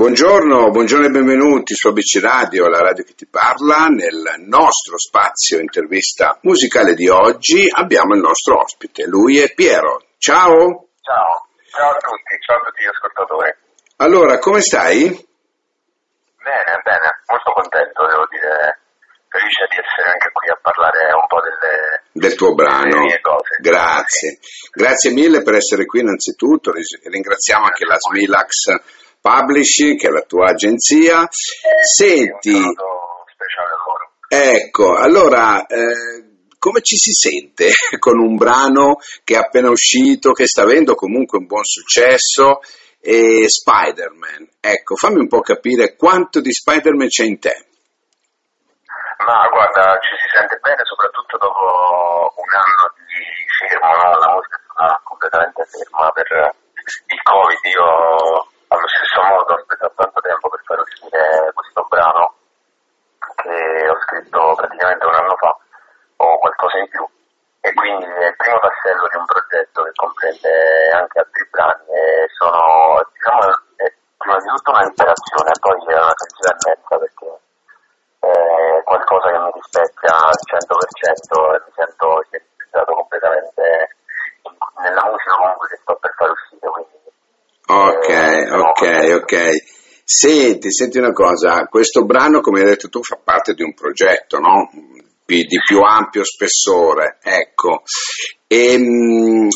Buongiorno, buongiorno e benvenuti su ABC Radio, la radio che ti parla. Nel nostro spazio intervista musicale di oggi abbiamo il nostro ospite, lui è Piero. Ciao! Ciao, ciao a tutti, ciao a tutti gli ascoltatori. Allora, come stai? Bene, bene, molto contento, devo dire, felice di essere anche qui a parlare un po' delle, del tuo brano. delle mie cose. Grazie. Grazie mille per essere qui innanzitutto. Ringraziamo anche la Smilax Publishing, che è la tua agenzia. Senti, ecco, allora, eh, come ci si sente con un brano che è appena uscito, che sta avendo comunque un buon successo? E Spider-Man, ecco, fammi un po' capire quanto di Spider-Man c'è in te. Ma guarda, ci si sente bene soprattutto dopo un anno di fermo, no? la musica è stata completamente ferma per il Covid. Io stesso modo ho speso tanto tempo per fare uscire questo brano che ho scritto praticamente un anno fa o qualcosa in più. E quindi è il primo tassello di un progetto che comprende anche altri brani e sono diciamo è prima di tutto una liberazione poi è una immensa perché è qualcosa che mi rispecchia al 100% e mi sento identificato completamente nella musica comunque che sto per fare uscire quindi Ok, eh, sono ok, ok. Senti, senti una cosa, questo brano, come hai detto tu, fa parte di un progetto, no? Di più ampio spessore, ecco. Ehm,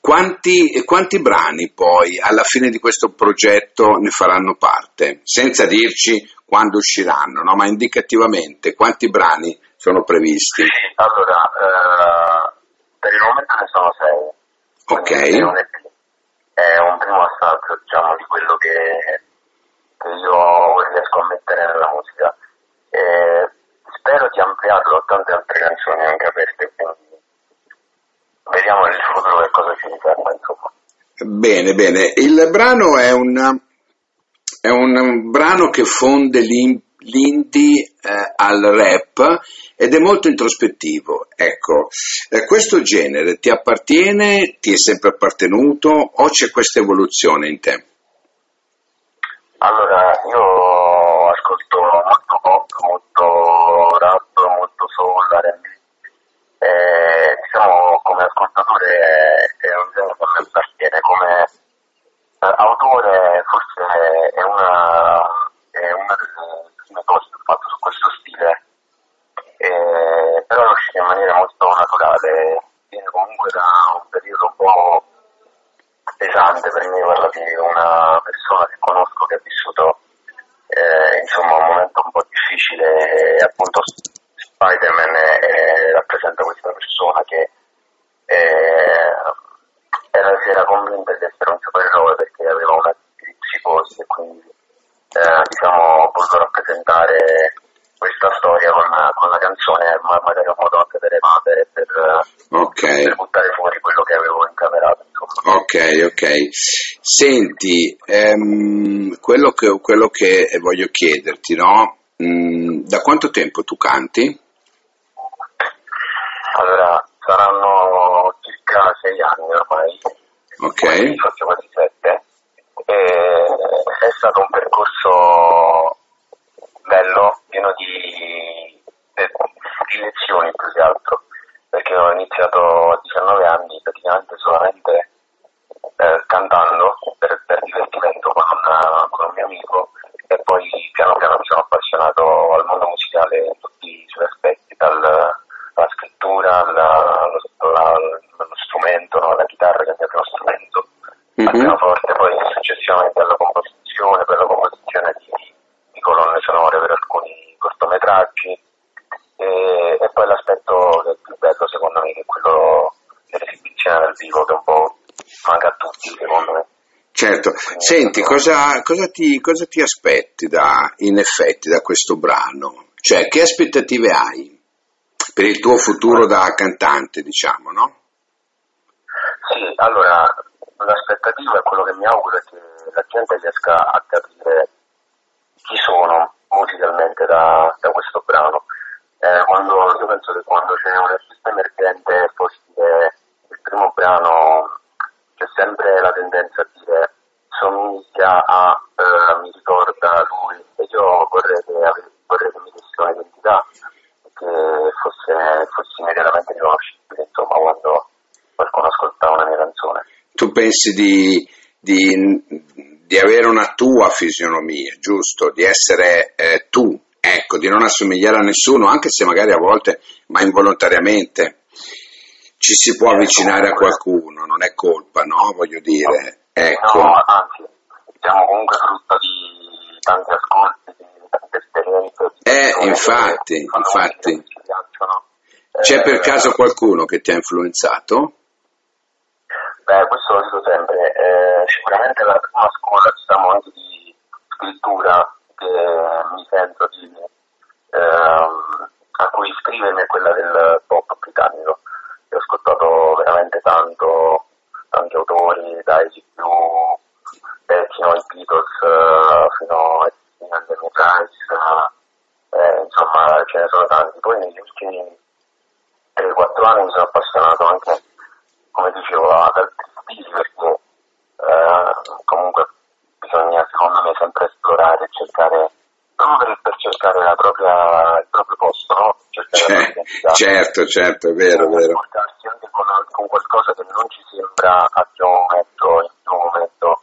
quanti, quanti brani poi alla fine di questo progetto ne faranno parte? Senza dirci quando usciranno, no? Ma indicativamente, quanti brani sono previsti? Sì, allora, eh, per il momento ne sono sei. Ok. È un, primo assaggio, diciamo, di quello che, che io riesco a mettere nella musica. E spero di ampliarlo a tante altre canzoni anche aperte, quindi vediamo nel futuro che cosa ci riserva. Bene, bene. Il brano è un, è un brano che fonde l'in- l'indie eh, al rap ed è molto introspettivo. Ecco, Eh, questo genere ti appartiene, ti è sempre appartenuto o c'è questa evoluzione in te? Allora, io ascolto molto pop, molto rap, molto soul, R&B. E, diciamo, come ascoltatore è, è un genere che a me appartiene come eh, autore, forse è una, è una delle prime cose che ho fatto su questo stile. E, però è uscito in maniera molto naturale, viene comunque da un periodo un po' quella di una persona che conosco che ha vissuto eh, insomma un momento un po' difficile e appunto Spider-Man è- rappresenta questa persona che eh, era, si era convinta di essere un supereroe perché aveva una psicosi e quindi eh, diciamo ho voluto rappresentare questa storia con, con la canzone ma magari un modo anche per evadere per, Ok. per buttare fuori quello che avevo incamerato insomma. Ok, ok. Senti, ehm, quello, che, quello che voglio chiederti, no? Mm, da quanto tempo tu canti? Allora, saranno circa sei anni ormai, Ok. forse quasi sette, e è stato un percorso bello, pieno di, di lezioni più che altro, perché ho iniziato a 19 anni praticamente solamente eh, cantando per, per divertimento con, una- con un mio amico e poi piano piano mi sono appassionato al mondo musicale in tutti i suoi aspetti, dalla scrittura, alla- allo, la- allo strumento, no? la chitarra che è il mio primo strumento, al Mhm. pianoforte, poi successivamente alla composizione, per la composizione di, di colonne sonore per alcuni cortometraggi e, e poi l'aspetto che è più bello secondo me che è quello dell'esibizione dal vivo che un po' manca a tutti secondo me. Certo, senti, cosa, cosa ti, cosa ti aspetti da, in effetti da questo brano? Cioè, che aspettative hai per il tuo futuro da cantante, diciamo, no? Sì, allora l'aspettativa è quello che mi auguro è che la gente riesca a capire chi sono musicalmente da, da questo brano. Eh, quando, io penso che quando c'è un artista emergente può dire il primo brano c'è sempre la tendenza a dire somiglia a eh, mi ricorda lui e io vorrei che, vorrei che mi desse un'identità che fosse, fosse immediatamente riconoscibile, insomma, quando qualcuno ascoltava una mia canzone. Tu pensi di, di, di avere una tua fisionomia, giusto? Di essere eh, tu, ecco, di non assomigliare a nessuno, anche se magari a volte, ma involontariamente, ci si può avvicinare a qualcuno, non è colpa, no? Voglio dire, ecco. No, anzi, siamo comunque frutto di tanti ascolti, di tante esperienze. Eh, infatti, infatti. C'è per caso qualcuno che ti ha influenzato? Beh, questo lo dico sempre, eh, sicuramente la prima scuola diciamo, anche di scrittura che mi sento di, ehm, a cui iscrivermi è quella del pop britannico. Io ho ascoltato veramente tanto, anche autori, dai più vecchi, no, i Beatles eh, fino a Demi Rice, eh, insomma ce ne sono tanti. Poi negli ultimi 3-4 anni mi sono certo, certo, è vero, è vero. Portarsi anche con, con, qualcosa che non ci sembra a primo momento, in primo momento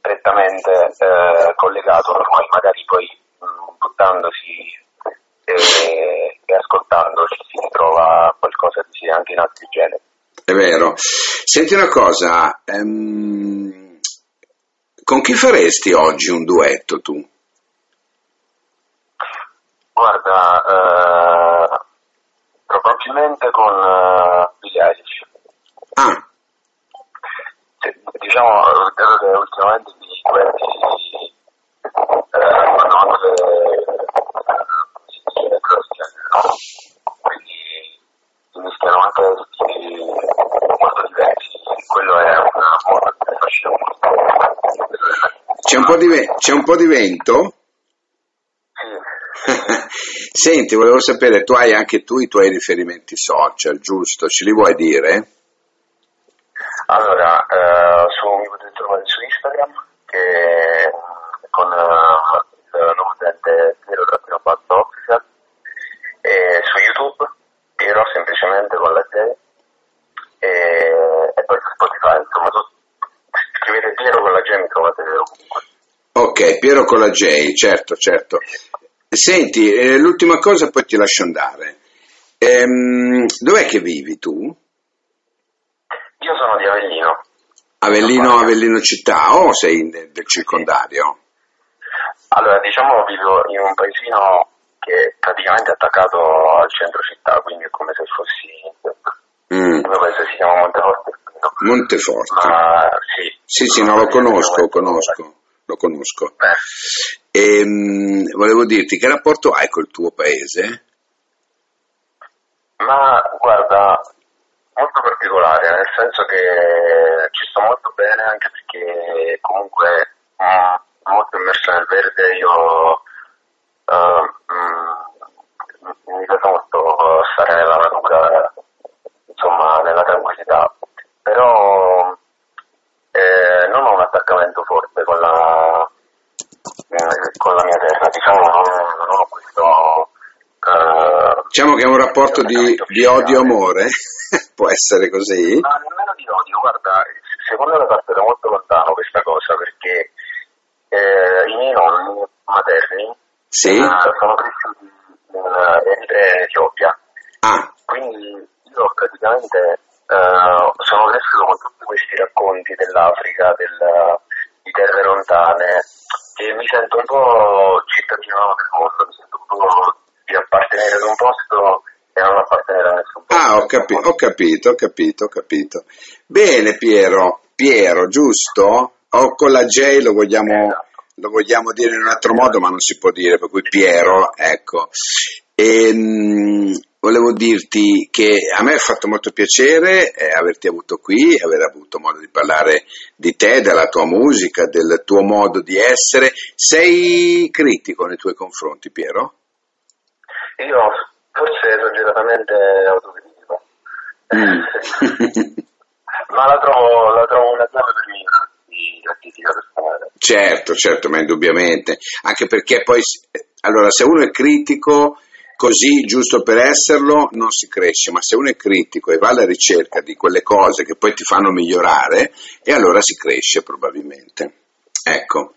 prettamente eh, collegato, ormai magari poi mh, buttandosi e, e ascoltandoci si ritrova qualcosa di anche in altri generi. È vero. Senti una cosa, ehm, con chi faresti oggi un duetto tu? Guarda, eh, probabilmente con uh, Billie Eilish. Ah. Sì, diciamo, dato che ultimamente i duetti eh, fanno anche le cose, no? Quindi si mischiano anche stili molto diversi, quello è una moda che facciamo. C'è un po' di, c'è un po' di vento? Sì. Senti, volevo sapere, tu hai anche tu i tuoi riferimenti social, giusto? Ce li vuoi dire? Allora, eh, su, mi potete trovare su Instagram che con uh, il nome utente Piero Trattino Basso Official e su YouTube Piero semplicemente con la J e, e poi su Spotify, insomma, tu scrivete Piero con la J mi trovate ovunque. Ok, Piero con la J, certo, certo. Senti, eh, l'ultima cosa poi ti lascio andare. Ehm, dov'è che vivi tu? Io sono di Avellino. Avellino, Avellino città o sei del, del circondario? Allora, diciamo vivo in un paesino che è praticamente attaccato al centro città, quindi è come se fossi Mm. il mio paese si chiama Monteforte. Monteforte. Ma sì. Sì, sì, no, lo conosco, conosco, lo conosco. E, mh, volevo dirti, che rapporto hai col tuo paese? ma guarda, molto particolare, nel senso che ci sto molto bene anche perché comunque mm, molto immerso nel verde, io eh, mm, mi piace molto stare nella natura, insomma nella tranquillità, però eh, non ho un attaccamento forte con la, eh, con la mia terra, diciamo non, non ho questo... eh, Diciamo che è un rapporto di, di odio-amore, può essere così? Ma nemmeno di odio, guarda, secondo me parte da molto lontano questa cosa perché eh, i miei nonni materni Sì? eh, sono cresciuti in Eritrea e in Etiopia, Ah, quindi io praticamente eh, sono cresciuto con tutti questi racconti dell'Africa, del- di terre lontane e mi sento un po' cittadino del mondo, mi sento un po' di appartenere ad un posto e non appartenere a nessun posto. ah ho, capi- ho capito, ho capito, ho capito. Bene Piero, Piero, giusto? O con la J lo vogliamo, lo vogliamo dire in un altro modo, ma non si può dire, per cui Piero, ecco. E, mh, volevo dirti che a me ha fatto molto piacere eh, averti avuto qui, aver avuto modo di parlare di te, della tua musica, del tuo modo di essere. Sei critico nei tuoi confronti, Piero? Io forse esageratamente autocritico. Ma la trovo, la trovo una chiave per me critica personale. Certo, certo, ma indubbiamente, anche perché poi, allora, se uno è critico così giusto per esserlo non si cresce, ma se uno è critico e va alla ricerca di quelle cose che poi ti fanno migliorare, e allora si cresce probabilmente. Ecco.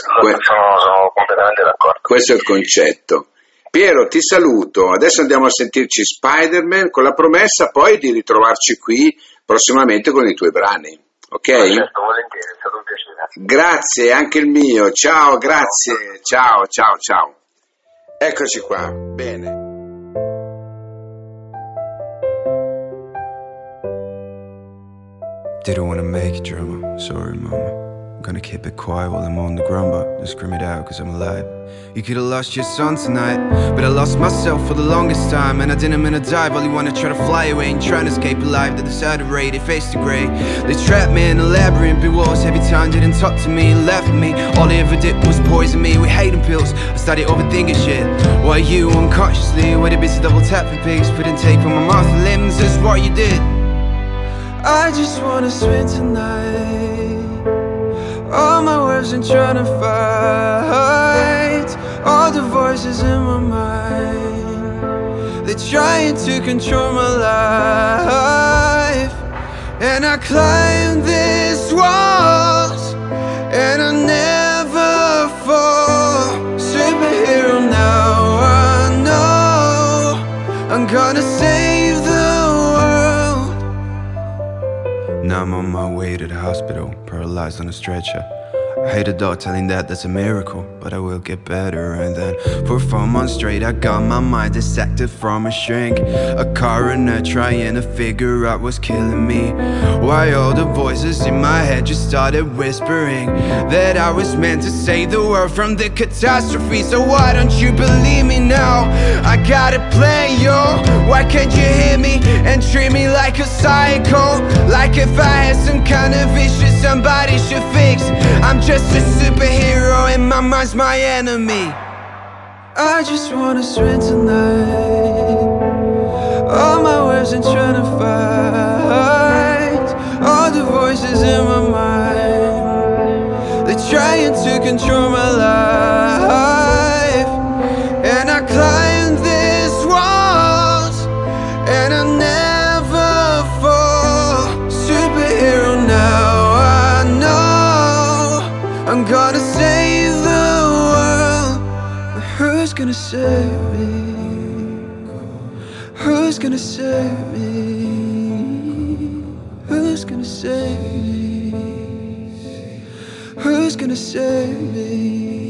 Sono, sono completamente d'accordo. Questo è il concetto. Piero, ti saluto. Adesso andiamo a sentirci Spider-Man con la promessa poi di ritrovarci qui prossimamente con i tuoi brani. Ok? Certo, volentieri, è stato un piacere. Grazie, anche il mio. Ciao, grazie. Ciao, ciao, ciao. Eccoci qua. Bene. Didn't wanna make it drama, sorry mama. I'm gonna keep it quiet while I'm on the ground, but don't scream it out cause I'm alive. You could've lost your son tonight, but I lost myself for the longest time. And I didn't mean to die, only wanna try to fly away and try to escape alive. They decided to raid, they faced the grey. They trapped me in a labyrinth, it was heavy time, didn't talk to me, left me. All they ever did was poison me with hating pills. I started overthinking shit. Why you unconsciously, where the busy double tapping pigs, putting tape on my mouth and limbs, that's what you did. I just wanna swim tonight all my words and trying to fight. All the voices in my mind. They're trying to control my life. And I climb these walls. And I never fall. Superhero now I know. I'm gonna I'm on my way to the hospital paralyzed on a stretcher. I hate a dog telling that that's a miracle, but I will get better. And then for four months straight, I got my mind dissected from a shrink. A coroner trying to figure out what's killing me. Why all the voices in my head just started whispering that I was meant to save the world from the catastrophe. So why don't you believe me now? I gotta play yo. Why can't you hear me and treat me like a psycho? Like if I had some kind of issue somebody should fix. I'm just a superhero and my mind's my enemy. I just wanna spend tonight. All my words and trying to fight. All the voices in my mind. They're trying to control my who's gonna save me? Who's gonna save me? Who's gonna save me? Who's gonna save me?